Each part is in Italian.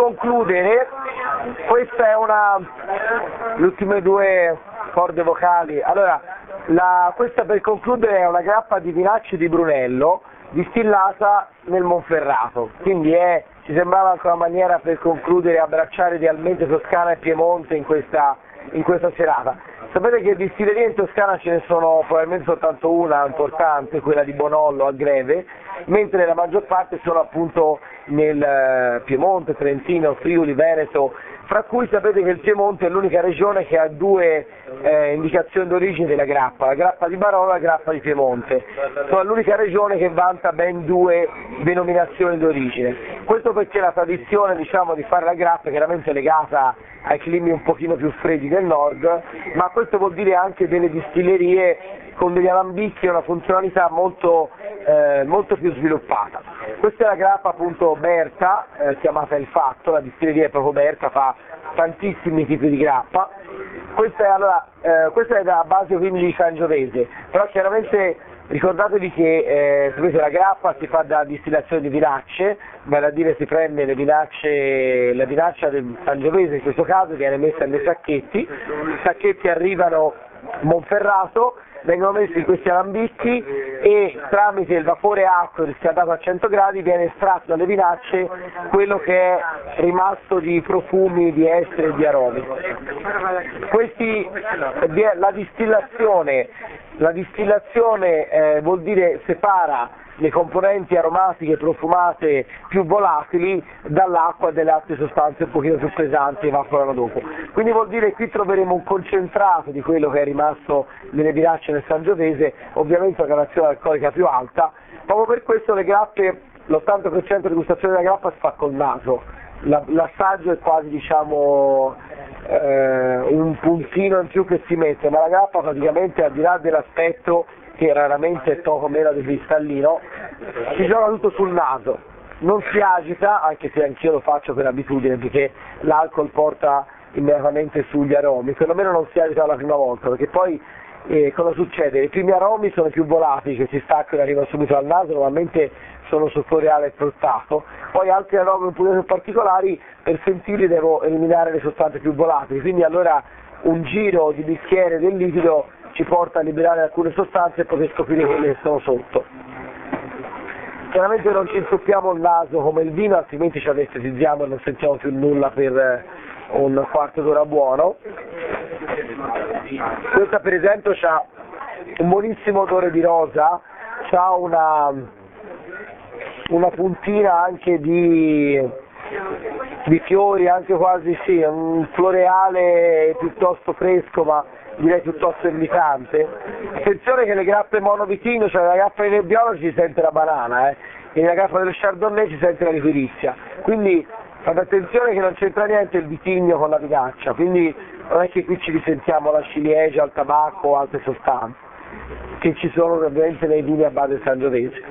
concludere, questa è una, le ultime due corde vocali, allora, la, questa per concludere è una grappa di vinacci di Brunello distillata nel Monferrato, quindi è, ci sembrava anche una maniera per concludere e abbracciare idealmente Toscana e Piemonte in questa, in questa serata. Sapete che distillerie in Toscana ce ne sono probabilmente soltanto una importante, quella di Bonollo a Greve, mentre la maggior parte sono appunto nel eh, Piemonte, Trentino, Friuli, Veneto, fra cui sapete che il Piemonte è l'unica regione che ha due eh, indicazioni d'origine della grappa, la grappa di Barolo e la grappa di Piemonte. Sono l'unica regione che vanta ben due denominazioni d'origine. Questo perché la tradizione diciamo, di fare la grappa è chiaramente legata ai climi un pochino più freddi del nord, ma questo vuol dire anche delle distillerie con degli alambicchi e una funzionalità molto, eh, molto, più sviluppata. Questa è la grappa appunto Berta, eh, chiamata Il Fatto, la distilleria è proprio Berta, fa tantissimi tipi di grappa. Questa è, allora, eh, questa è da base quindi di Sangiovese, però chiaramente ricordatevi che eh, la grappa si fa da distillazione di vinacce, vale a dire si prende le vinacce, la vinaccia del Sangiovese in questo caso viene messa nei sacchetti, i sacchetti arrivano Monferrato, vengono messi in questi alambicchi e tramite il vapore acqueo riscaldato a 100 gradi viene estratto dalle vinacce quello che è rimasto di profumi, di esteri e di aromi. Questi, la distillazione, la distillazione eh, vuol dire separa le componenti aromatiche profumate più volatili dall'acqua e dalle altre sostanze un pochino più pesanti che evaporano dopo. Quindi vuol dire che qui troveremo un concentrato di quello che è rimasto nelle biracce nel Sangiovese, ovviamente una gradazione alcolica più alta, proprio per questo le grappe, l'80% di gustazione della grappa si fa col naso, La, l'assaggio è quasi diciamo eh, un puntino in più che si mette, ma la grappa praticamente al di là dell'aspetto che raramente è poco meno di cristallino, si gioca tutto sul naso, non si agita, anche se anch'io lo faccio per abitudine, perché l'alcol porta immediatamente sugli aromi, perlomeno non si agita la prima volta, perché poi eh, cosa succede? I primi aromi sono più volatili, che si staccano e arrivano subito al naso, normalmente sono sul floreale e fruttato, poi altri aromi un po' più particolari, per sentirli devo eliminare le sostanze più volatili, quindi allora un giro di bicchiere del liquido ci porta a liberare alcune sostanze e poter scoprire quelle che sono sotto. Chiaramente non ci inzuppiamo il naso come il vino, altrimenti ci anestetizziamo e non sentiamo più nulla per un quarto d'ora buono. Questa per esempio ha un buonissimo odore di rosa, ha una, una puntina anche di, di fiori, anche quasi sì, un floreale piuttosto fresco ma direi piuttosto invitante. Attenzione che le grappe monovitino, cioè la grappa di Nebbiolo ci sente la banana, eh, e nella grappa dello Chardonnay ci sente la liquirizia. Quindi fate attenzione che non c'entra niente il vitigno con la vinaccia, quindi non è che qui ci risentiamo la ciliegia, il tabacco o altre sostanze, che ci sono ovviamente nei vini a base sangiovese.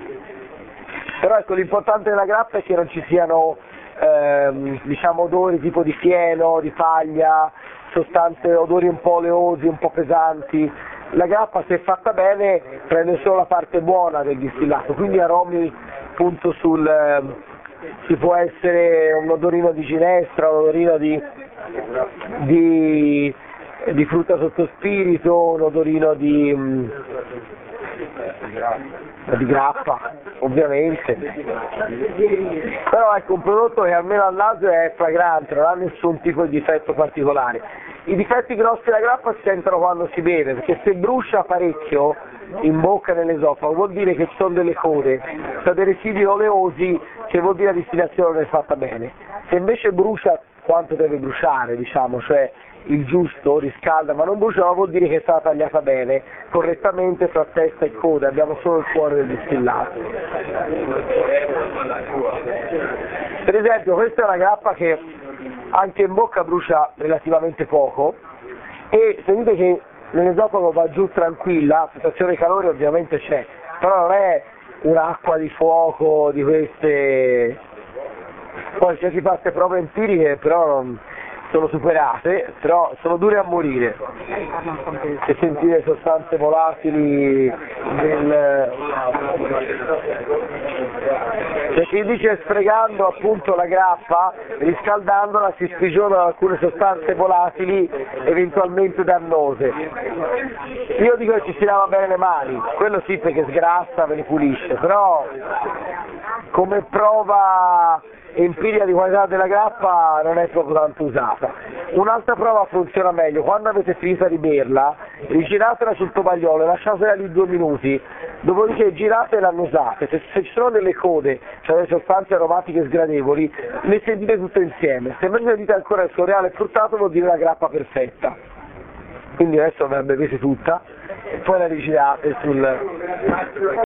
Però ecco, l'importante della grappa è che non ci siano ehm, diciamo, odori tipo di fieno, di paglia, sostanze, odori un po' oleosi, un po' pesanti. La grappa se fatta bene prende solo la parte buona del distillato, quindi aromi appunto sul, eh, ci può essere un odorino di ginestra, un odorino di, di, di frutta sotto spirito, un odorino di, mm, di grappa, ovviamente. Però ecco un prodotto che almeno al naso è fragrante, non ha nessun tipo di difetto particolare. I difetti grossi della grappa si sentono quando si beve, perché se brucia parecchio in bocca e nell'esofago vuol dire che ci sono delle code, sono dei residui oleosi che vuol dire la distillazione non è fatta bene. Se invece brucia quanto deve bruciare, diciamo, cioè il giusto riscalda ma non brucia, ma vuol dire che è stata tagliata bene, correttamente tra testa e coda, abbiamo solo il cuore del distillato. Per esempio questa è una grappa che anche in bocca brucia relativamente poco e sentite che nell'esofago va giù tranquilla, la sensazione di calore ovviamente c'è, però non è un'acqua di fuoco di queste... Poi c'è chi fa queste prove empiriche, però non, sono superate, però sono dure a morire. E sentire sostanze volatili del... C'è chi dice sfregando appunto la grappa, riscaldandola si sprigionano alcune sostanze volatili eventualmente dannose. Io dico che ci si lava bene le mani, quello sì perché sgrassa, ve li pulisce, però come prova empirica di qualità della grappa non è proprio tanto usata. Un'altra prova funziona meglio, quando avete finito di berla, rigiratela sul tovagliolo e lasciatela lì due minuti, dopodiché girate e l'annusate, se, se ci sono delle code, cioè delle sostanze aromatiche sgradevoli, le sentite tutte insieme, se invece dite ancora il suo reale fruttato vuol dire la grappa perfetta. Quindi adesso ve la bevete tutta e poi la rigirate sul...